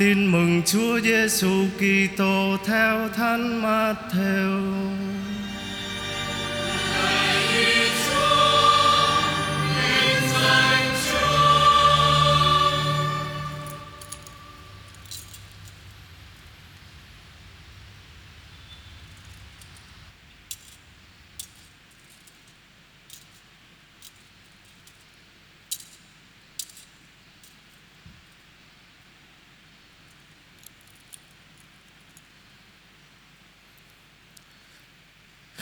Tin mừng Chúa Giêsu Kitô theo Thánh Matthew.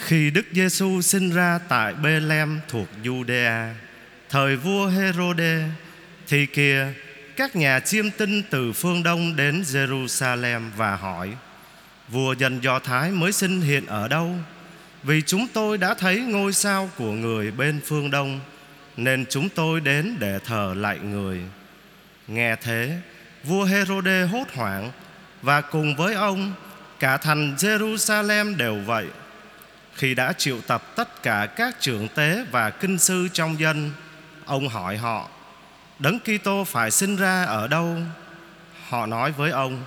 Khi Đức Giêsu sinh ra tại Bethlehem thuộc Judea, thời vua Herode, thì kia các nhà chiêm tinh từ phương Đông đến Jerusalem và hỏi: Vua dân Do Thái mới sinh hiện ở đâu? Vì chúng tôi đã thấy ngôi sao của người bên phương Đông, nên chúng tôi đến để thờ lại người. Nghe thế, vua Herode hốt hoảng và cùng với ông cả thành Jerusalem đều vậy. Khi đã triệu tập tất cả các trưởng tế và kinh sư trong dân, ông hỏi họ: Đấng Kitô phải sinh ra ở đâu? Họ nói với ông: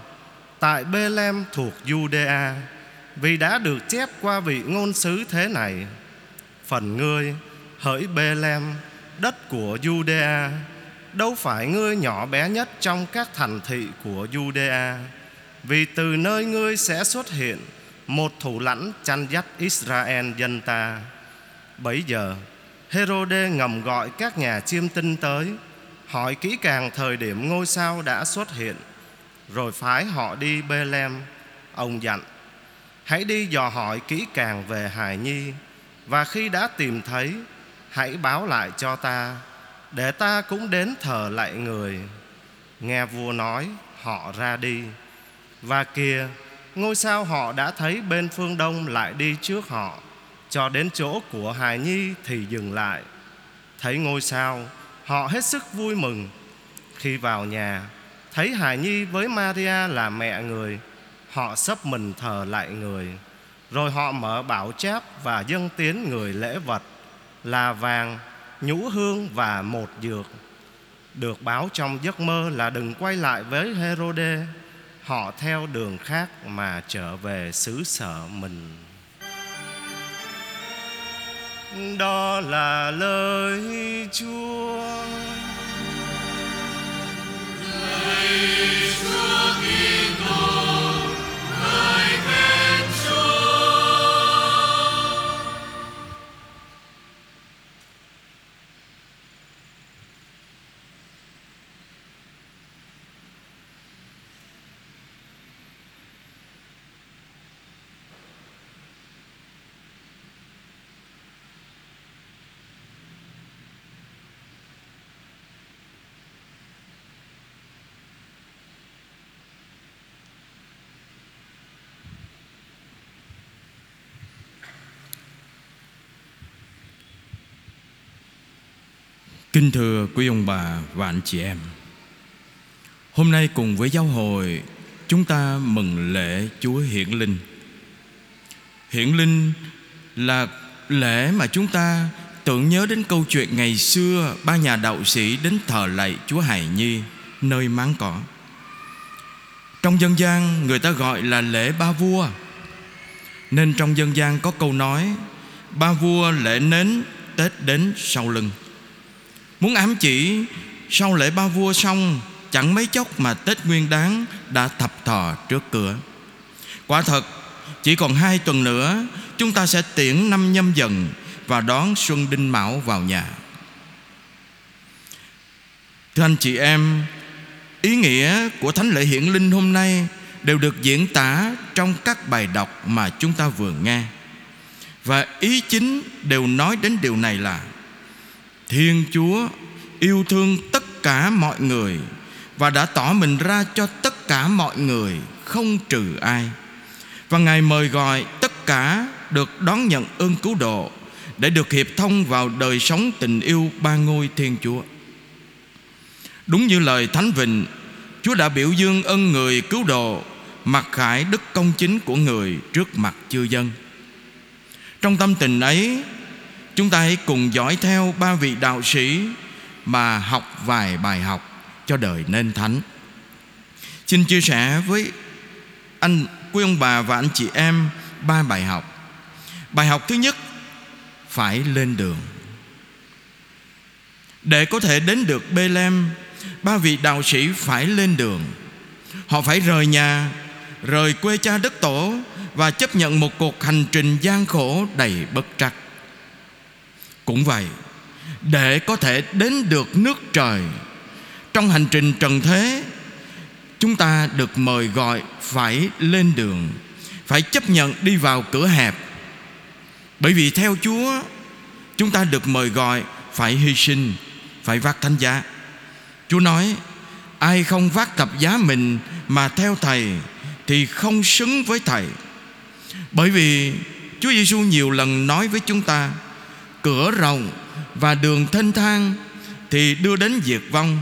Tại Bethlehem thuộc Judea, vì đã được chép qua vị ngôn sứ thế này: Phần ngươi hỡi Bethlehem, đất của Judea, đâu phải ngươi nhỏ bé nhất trong các thành thị của Judea, vì từ nơi ngươi sẽ xuất hiện một thủ lãnh chăn dắt Israel dân ta. Bấy giờ, Herode ngầm gọi các nhà chiêm tinh tới, hỏi kỹ càng thời điểm ngôi sao đã xuất hiện, rồi phái họ đi Bethlehem. Ông dặn: Hãy đi dò hỏi kỹ càng về hài nhi, và khi đã tìm thấy, hãy báo lại cho ta, để ta cũng đến thờ lại người. Nghe vua nói, họ ra đi. Và kia ngôi sao họ đã thấy bên phương đông lại đi trước họ. Cho đến chỗ của hài nhi thì dừng lại. Thấy ngôi sao, họ hết sức vui mừng. Khi vào nhà, thấy hài nhi với maria là mẹ người, họ sắp mình thờ lại người. Rồi họ mở bảo cháp và dâng tiến người lễ vật, là vàng, nhũ hương và một dược. Được báo trong giấc mơ là đừng quay lại với herode họ theo đường khác mà trở về xứ sở mình. Đó là lời chúa. Kính thưa quý ông bà và anh chị em. Hôm nay cùng với giáo hội, Chúng ta mừng lễ Chúa Hiển Linh. Hiển Linh là lễ mà chúng ta tưởng nhớ đến câu chuyện ngày xưa Ba nhà đạo sĩ đến thờ lạy Chúa Hài Nhi Nơi máng cỏ. Trong dân gian, người ta gọi là lễ ba vua. Nên trong dân gian có câu nói, Ba vua lễ nến, Tết đến sau lưng. Muốn ám chỉ sau lễ ba vua xong? Chẳng mấy chốc mà Tết Nguyên Đán đã thập thò trước cửa. Quả thật, chỉ còn hai tuần nữa, Chúng ta sẽ tiễn năm nhâm dần Và đón Xuân Đinh Mão vào nhà. Thưa anh chị em, Ý nghĩa của Thánh lễ hiển linh hôm nay Đều được diễn tả trong các bài đọc mà chúng ta vừa nghe. Và ý chính đều nói đến điều này là Thiên Chúa yêu thương tất cả mọi người và đã tỏ mình ra cho tất cả mọi người không trừ ai. Và Ngài mời gọi tất cả được đón nhận ơn cứu độ để được hiệp thông vào đời sống tình yêu ba ngôi Thiên Chúa. Đúng như lời Thánh Vịnh, Chúa đã biểu dương ân người cứu độ, mặc khải đức công chính của người trước mặt chư dân. Trong tâm tình ấy, Chúng ta hãy cùng dõi theo ba vị đạo sĩ Mà học vài bài học cho đời nên thánh Xin chia sẻ với anh, quý ông bà và anh chị em ba bài học. Bài học thứ nhất, phải lên đường. Để có thể đến được Bê Lem Ba vị đạo sĩ phải lên đường Họ phải rời nhà, Rời quê cha đất tổ Và chấp nhận một cuộc hành trình gian khổ đầy bất trắc cũng vậy, Để có thể đến được nước trời. Trong hành trình trần thế, Chúng ta được mời gọi phải lên đường, Phải chấp nhận đi vào cửa hẹp. Bởi vì theo Chúa, Chúng ta được mời gọi phải hy sinh, Phải vác thánh giá. Chúa nói, Ai không vác thập giá mình Mà theo Thầy Thì không xứng với Thầy. Bởi vì Chúa Giêsu nhiều lần nói với chúng ta Cửa rộng và đường thênh thang Thì đưa đến diệt vong.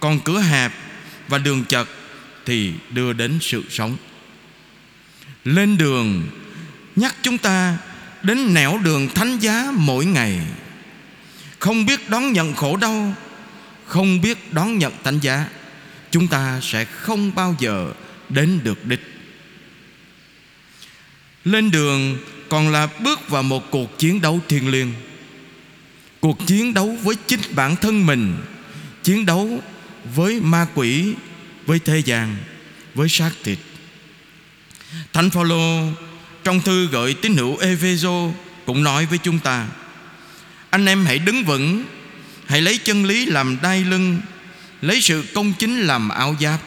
Còn cửa hẹp và đường chật Thì đưa đến sự sống. Lên đường, Nhắc chúng ta Đến nẻo đường thánh giá mỗi ngày. Không biết đón nhận khổ đau, không biết đón nhận thánh giá, chúng ta sẽ không bao giờ đến được đích. Lên đường còn là bước vào một cuộc chiến đấu thiêng liêng. Cuộc chiến đấu với chính bản thân mình, chiến đấu với ma quỷ, với thế gian, với xác thịt. Thánh phaolô trong thư gửi tín hữu Efeso cũng nói với chúng ta, anh em hãy đứng vững, Hãy lấy chân lý làm đai lưng, Lấy sự công chính làm áo giáp,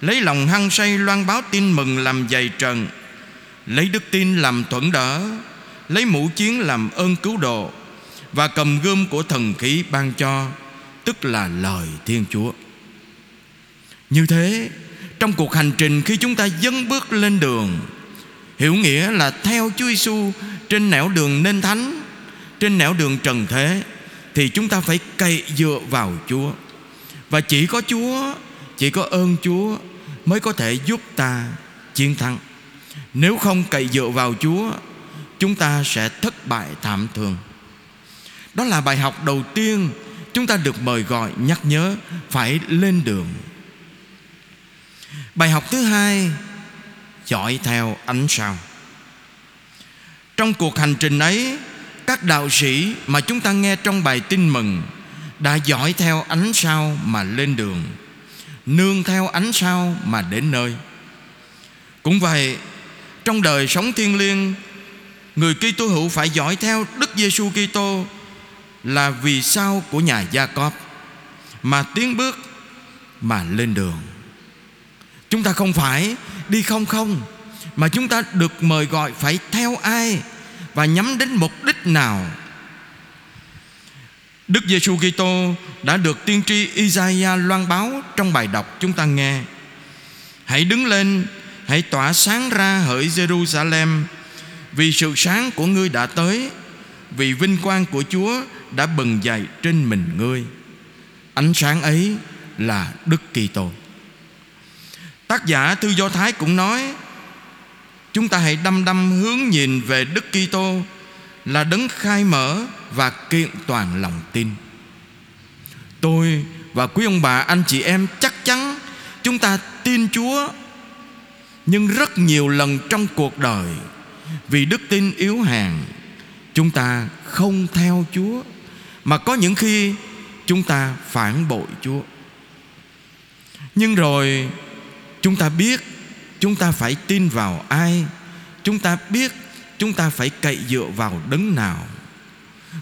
Lấy lòng hăng say loan báo tin mừng làm giày trần Lấy đức tin làm thuẫn đỡ, Lấy mũ chiến làm ơn cứu độ, Và cầm gươm của thần khí ban cho, Tức là lời Thiên Chúa. Như thế, Trong cuộc hành trình khi chúng ta dấn bước lên đường, Hiểu nghĩa là theo Chúa Giêsu Trên nẻo đường nên thánh, Trên nẻo đường trần thế, thì chúng ta phải cậy dựa vào Chúa. Và chỉ có Chúa, Chỉ có ơn Chúa Mới có thể giúp ta chiến thắng. Nếu không cậy dựa vào Chúa, Chúng ta sẽ thất bại thảm thương. Đó là bài học đầu tiên Chúng ta được mời gọi nhắc nhớ Phải lên đường. Bài học thứ hai, Dõi theo ánh sao. Trong cuộc hành trình ấy, các đạo sĩ mà chúng ta nghe trong bài tin mừng đã dõi theo ánh sao mà lên đường, nương theo ánh sao mà đến nơi. Cũng vậy trong đời sống thiêng liêng, người Kitô hữu phải dõi theo Đức Giêsu Kitô là vì sao của nhà Gia Cóp mà tiến bước, mà lên đường. Chúng ta không phải đi không không, mà chúng ta được mời gọi phải theo ai và nhắm đến mục đích nào. Đức Giêsu Kitô đã được tiên tri Isaiah loan báo trong bài đọc chúng ta nghe. Hãy đứng lên Hãy tỏa sáng ra hỡi Jerusalem Vì sự sáng của ngươi đã tới, Vì vinh quang của Chúa đã bừng dậy trên mình ngươi Ánh sáng ấy là Đức Kitô. Tác giả Thư Do Thái cũng nói, Chúng ta hãy đăm đăm hướng nhìn về Đức Kitô là đấng khai mở và kiện toàn lòng tin. Tôi và quý ông bà, anh chị em, chắc chắn chúng ta tin Chúa nhưng rất nhiều lần trong cuộc đời, vì đức tin yếu hèn, chúng ta không theo Chúa, mà có những khi chúng ta phản bội Chúa. Nhưng rồi, chúng ta biết chúng ta phải tin vào ai, chúng ta biết chúng ta phải cậy dựa vào đấng nào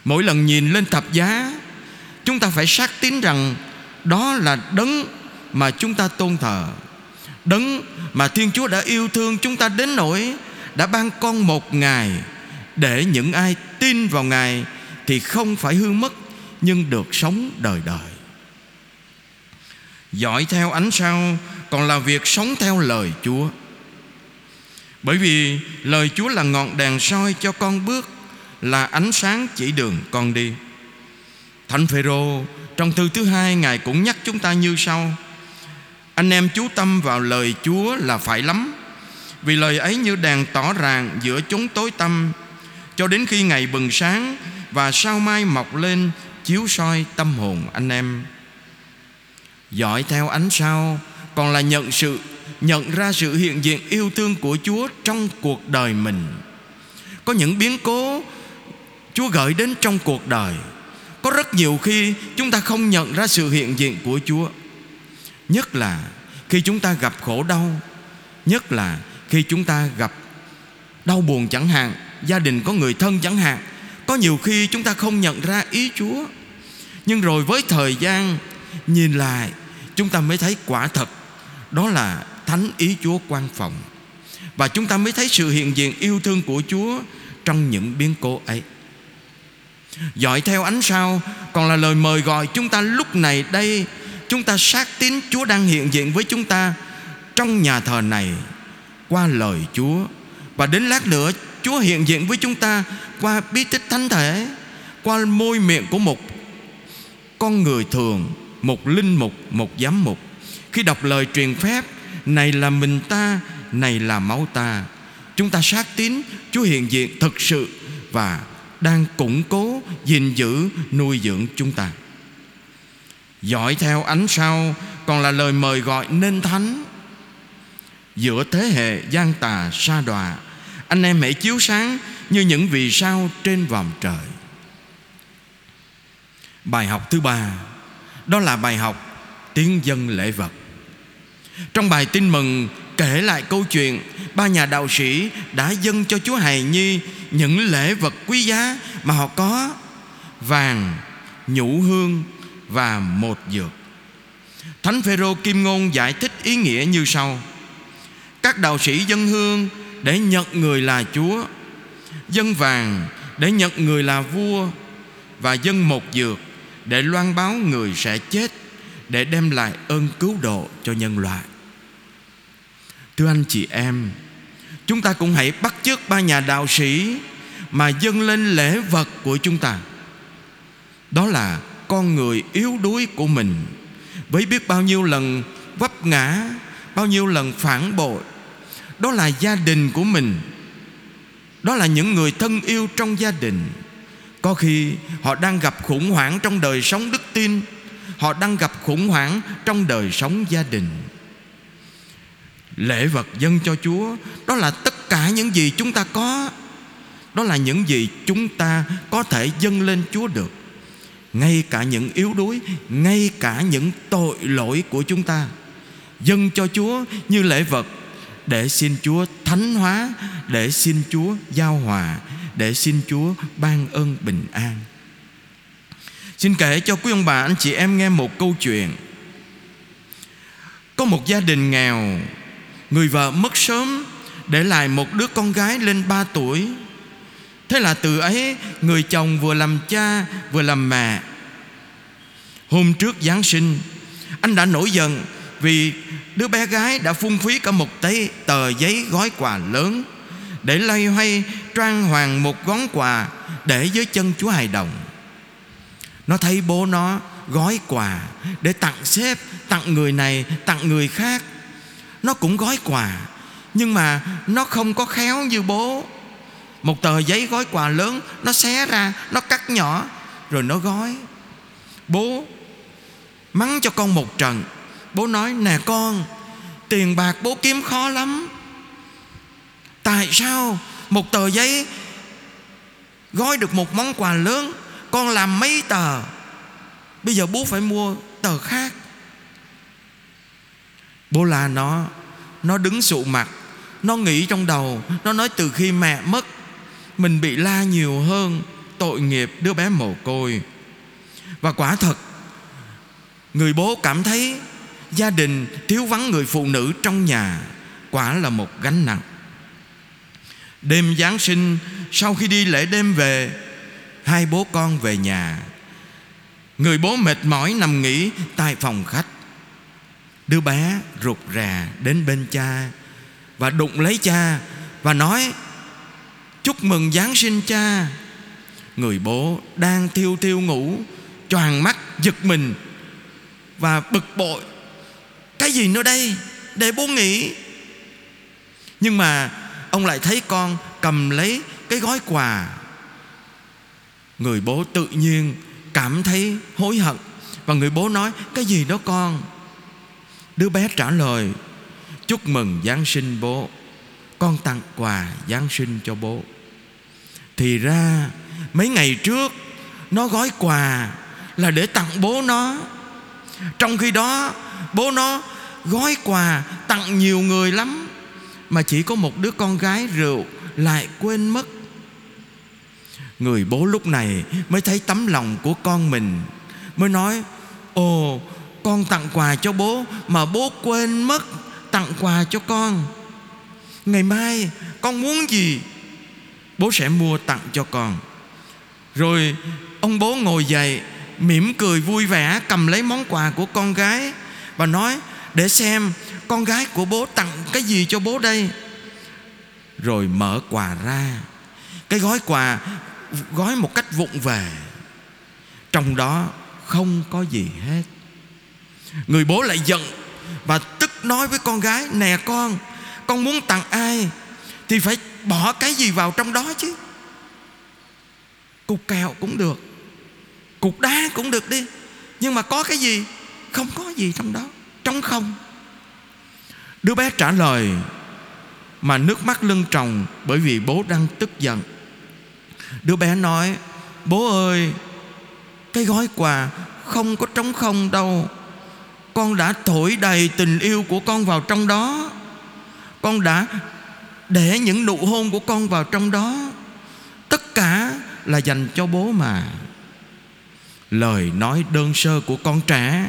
mỗi lần nhìn lên thập giá, chúng ta phải xác tín rằng đó là đấng mà chúng ta tôn thờ đấng mà thiên chúa đã yêu thương chúng ta đến nỗi đã ban con một ngài để những ai tin vào ngài thì không phải hư mất nhưng được sống đời đời dõi theo ánh sao còn là việc sống theo lời Chúa. Bởi vì lời Chúa là ngọn đèn soi cho con bước, là ánh sáng chỉ đường con đi. Thánh Phêrô trong thư thứ hai ngài cũng nhắc chúng ta như sau: anh em chú tâm vào lời Chúa là phải lắm, vì lời ấy như đèn tỏ ràng giữa chúng tối tăm, cho đến khi ngày bừng sáng và sao mai mọc lên chiếu soi tâm hồn anh em. Dõi theo ánh sao còn là nhận sự nhận ra sự hiện diện yêu thương của Chúa trong cuộc đời mình. Có những biến cố Chúa gửi đến trong cuộc đời. Có rất nhiều khi chúng ta không nhận ra sự hiện diện của Chúa. Nhất là khi chúng ta gặp khổ đau, nhất là khi chúng ta gặp đau buồn chẳng hạn, gia đình có người thân chẳng hạn, có nhiều khi chúng ta không nhận ra ý Chúa. Nhưng rồi với thời gian nhìn lại, chúng ta mới thấy quả thật đó là thánh ý Chúa quan phòng Và chúng ta mới thấy sự hiện diện yêu thương của Chúa Trong những biến cố ấy Dõi theo ánh sao Còn là lời mời gọi chúng ta lúc này đây Chúng ta xác tín Chúa đang hiện diện với chúng ta Trong nhà thờ này Qua lời Chúa. Và đến lát nữa Chúa hiện diện với chúng ta Qua bí tích thánh thể Qua môi miệng của một con người thường Một linh mục, một giám mục. Khi đọc lời truyền phép này là mình ta Này là máu ta. Chúng ta xác tín Chúa hiện diện thực sự Và đang củng cố gìn giữ nuôi dưỡng chúng ta. Dõi theo ánh sao Còn là lời mời gọi nên thánh. Giữa thế hệ gian tà sa đọa Anh em hãy chiếu sáng Như những vì sao trên vòm trời. Bài học thứ ba Đó là bài học tiếng dân lễ vật. Trong bài tin mừng kể lại câu chuyện Ba nhà đạo sĩ đã dâng cho Chúa Hài Nhi Những lễ vật quý giá mà họ có Vàng, nhũ hương và một dược. Thánh Phêrô Kim Ngôn giải thích ý nghĩa như sau. Các đạo sĩ dân hương để nhận người là Chúa, Dân vàng để nhận người là vua, Và dân một dược để loan báo người sẽ chết Để đem lại ơn cứu độ cho nhân loại. Thưa anh chị em, Chúng ta cũng hãy bắt chước ba nhà đạo sĩ Mà dâng lên lễ vật của chúng ta. Đó là con người yếu đuối của mình. Với biết bao nhiêu lần vấp ngã, Bao nhiêu lần phản bội, Đó là gia đình của mình. Đó là những người thân yêu trong gia đình. Có khi họ đang gặp khủng hoảng trong đời sống đức tin, Họ đang gặp khủng hoảng trong đời sống gia đình. Lễ vật dâng cho Chúa, Đó là tất cả những gì chúng ta có. Đó là những gì chúng ta có thể dâng lên Chúa được. Ngay cả những yếu đuối, Ngay cả những tội lỗi của chúng ta. Dâng cho Chúa như lễ vật Để xin Chúa thánh hóa, Để xin Chúa giao hòa, Để xin Chúa ban ơn bình an. Xin kể cho quý ông bà, anh chị em nghe một câu chuyện. Có một gia đình nghèo, Người vợ mất sớm Để lại một đứa con gái lên 3 tuổi. Thế là từ ấy, Người chồng vừa làm cha, vừa làm mẹ. Hôm trước Giáng sinh, Anh đã nổi giận Vì đứa bé gái đã phung phí cả một tấy tờ giấy gói quà lớn Để lay hoay trang hoàng một gói quà Để dưới chân Chúa Hài Đồng. Nó thấy bố nó gói quà Để tặng sếp, Tặng người này, Tặng người khác. Nó cũng gói quà, nhưng mà nó không có khéo như bố một tờ giấy gói quà lớn, nó xé ra, nó cắt nhỏ, rồi nó gói. Bố mắng cho con một trận. Bố nói, nè con, tiền bạc bố kiếm khó lắm. Tại sao một tờ giấy gói được một món quà lớn, con làm mấy tờ? Bây giờ bố phải mua tờ khác. Bố la nó Nó đứng sụ mặt, Nó nghĩ trong đầu, Nó nói, từ khi mẹ mất mình bị la nhiều hơn Tội nghiệp đứa bé mồ côi. Và quả thật, Người bố cảm thấy Gia đình thiếu vắng người phụ nữ trong nhà Quả là một gánh nặng. Đêm Giáng sinh, Sau khi đi lễ đêm về, Hai bố con về nhà. Người bố mệt mỏi nằm nghỉ Tại phòng khách. Đứa bé rụt rè đến bên cha Và đụng lấy cha Và nói Chúc mừng Giáng sinh, cha. Người bố đang thiêu thiêu ngủ, Choàng mắt, giật mình Và bực bội. Cái gì nữa đây? Để bố nghĩ Nhưng mà Ông lại thấy con cầm lấy cái gói quà. Người bố tự nhiên cảm thấy hối hận Và người bố nói, Cái gì đó con? Đứa bé trả lời, Chúc mừng Giáng sinh bố. Con tặng quà Giáng sinh cho bố. Thì ra, mấy ngày trước, Nó gói quà Là để tặng bố nó. Trong khi đó, Bố nó gói quà tặng nhiều người lắm, Mà chỉ có một đứa con gái rượu Lại quên mất. Người bố lúc này mới thấy tấm lòng của con mình, Mới nói, Ồ, con tặng quà cho bố Mà bố quên mất tặng quà cho con. Ngày mai, con muốn gì? Bố sẽ mua tặng cho con. Rồi, ông bố ngồi dậy, mỉm cười vui vẻ, cầm lấy món quà của con gái và nói, để xem con gái của bố tặng cái gì cho bố đây. Rồi mở quà ra. Cái gói quà, gói một cách vụng về. Trong đó không có gì hết. Người bố lại giận và tức nói với con gái, nè con con muốn tặng ai thì phải bỏ cái gì vào trong đó chứ? Cục kẹo cũng được, cục đá cũng được đi, nhưng mà có cái gì? Không có gì trong đó, trống không. Đứa bé trả lời, mà nước mắt lưng tròng bởi vì bố đang tức giận. Đứa bé nói, bố ơi, cái gói quà không có trống không đâu. Con đã thổi đầy tình yêu của con vào trong đó con đã để những nụ hôn của con vào trong đó. Tất cả là dành cho bố mà. Lời nói đơn sơ của con trẻ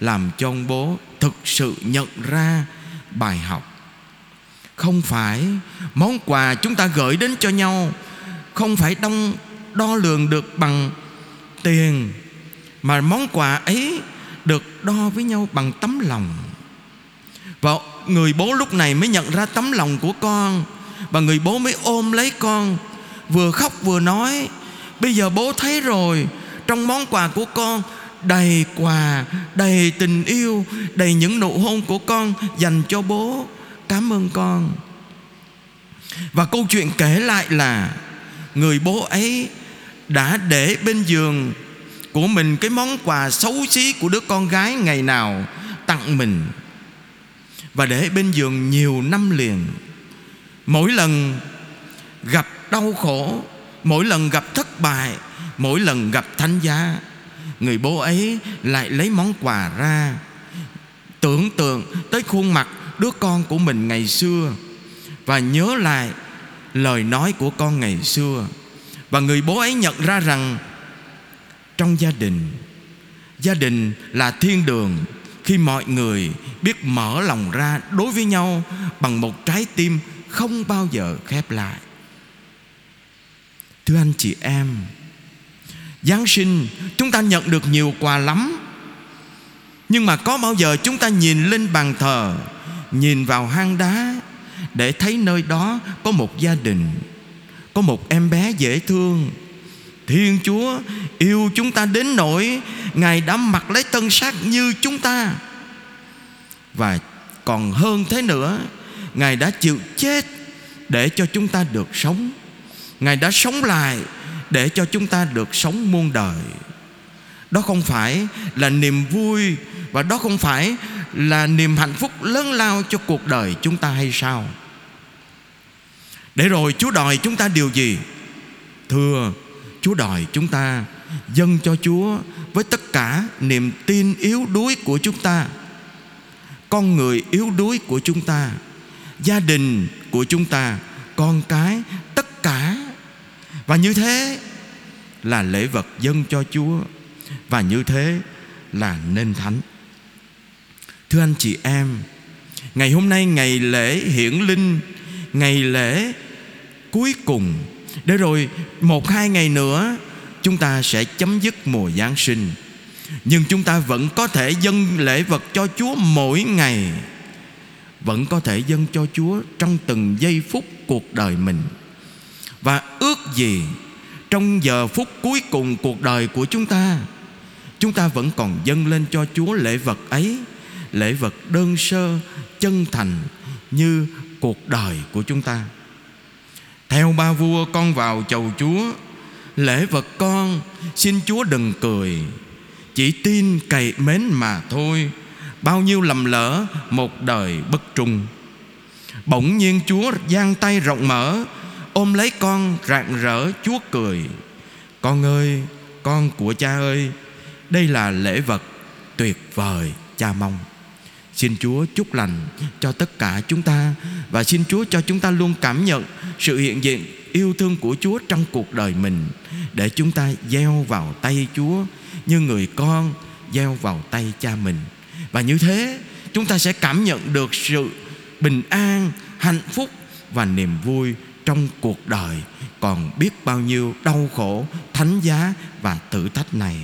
làm cho ông bố thực sự nhận ra bài học. Không phải món quà chúng ta gửi đến cho nhau không phải đong, đo lường được bằng tiền, mà món quà ấy được đo với nhau bằng tấm lòng. Và người bố lúc này mới nhận ra tấm lòng của con. Và người bố mới ôm lấy con. Vừa khóc vừa nói, bây giờ bố thấy rồi, trong món quà của con, đầy quà, đầy tình yêu, đầy những nụ hôn của con dành cho bố. Cảm ơn con. Và câu chuyện kể lại là, người bố ấy đã để bên giường của mình cái món quà xấu xí của đứa con gái ngày nào tặng mình và để bên giường nhiều năm liền. Mỗi lần gặp đau khổ, mỗi lần gặp thất bại, mỗi lần gặp thánh giá, người bố ấy lại lấy món quà ra. Tưởng tượng tới khuôn mặt đứa con của mình ngày xưa và nhớ lại lời nói của con ngày xưa. Và người bố ấy nhận ra rằng trong gia đình gia đình là thiên đường khi mọi người biết mở lòng ra đối với nhau bằng một trái tim không bao giờ khép lại. Thưa anh chị em, Giáng sinh chúng ta nhận được nhiều quà lắm, Nhưng mà có bao giờ chúng ta nhìn lên bàn thờ, Nhìn vào hang đá Để thấy nơi đó có một gia đình, Có một em bé dễ thương Thiên Chúa yêu chúng ta đến nỗi Ngài đã mặc lấy tân xác như chúng ta. Và còn hơn thế nữa, Ngài đã chịu chết Để cho chúng ta được sống. Ngài đã sống lại để cho chúng ta được sống muôn đời. Đó không phải là niềm vui và đó không phải là niềm hạnh phúc lớn lao cho cuộc đời chúng ta hay sao? Để rồi chúa đòi chúng ta điều gì? Thưa chúa đòi chúng ta, dâng cho chúa với tất cả niềm tin yếu đuối của chúng ta. Con người yếu đuối của chúng ta, gia đình của chúng ta, con cái, tất cả. Và như thế là lễ vật dâng cho Chúa, Và như thế là nên thánh. Thưa anh chị em, Ngày hôm nay ngày lễ hiển linh, Ngày lễ cuối cùng để rồi một hai ngày nữa, Chúng ta sẽ chấm dứt mùa Giáng sinh. Nhưng chúng ta vẫn có thể dâng lễ vật cho Chúa mỗi ngày. Vẫn có thể dâng cho Chúa Trong từng giây phút cuộc đời mình. Và ước gì trong giờ phút cuối cùng cuộc đời của chúng ta chúng ta vẫn còn dâng lên cho chúa lễ vật ấy, lễ vật đơn sơ, chân thành như cuộc đời của chúng ta theo ba vua, con vào chầu chúa. Lễ vật con, xin chúa đừng cười. Chỉ tin cậy mến mà thôi. Bao nhiêu lầm lỡ, Một đời bất trung. Bỗng nhiên Chúa giang tay rộng mở, Ôm lấy con rạng rỡ, Chúa cười. Con ơi, Con của cha ơi, Đây là lễ vật tuyệt vời cha mong. Xin Chúa chúc lành cho tất cả chúng ta Và xin Chúa cho chúng ta luôn cảm nhận sự hiện diện yêu thương của Chúa trong cuộc đời mình Để chúng ta gieo vào tay Chúa Như người con gieo vào tay cha mình. Và như thế chúng ta sẽ cảm nhận được sự bình an, hạnh phúc và niềm vui trong cuộc đời. Còn biết bao nhiêu đau khổ, thánh giá và thử thách này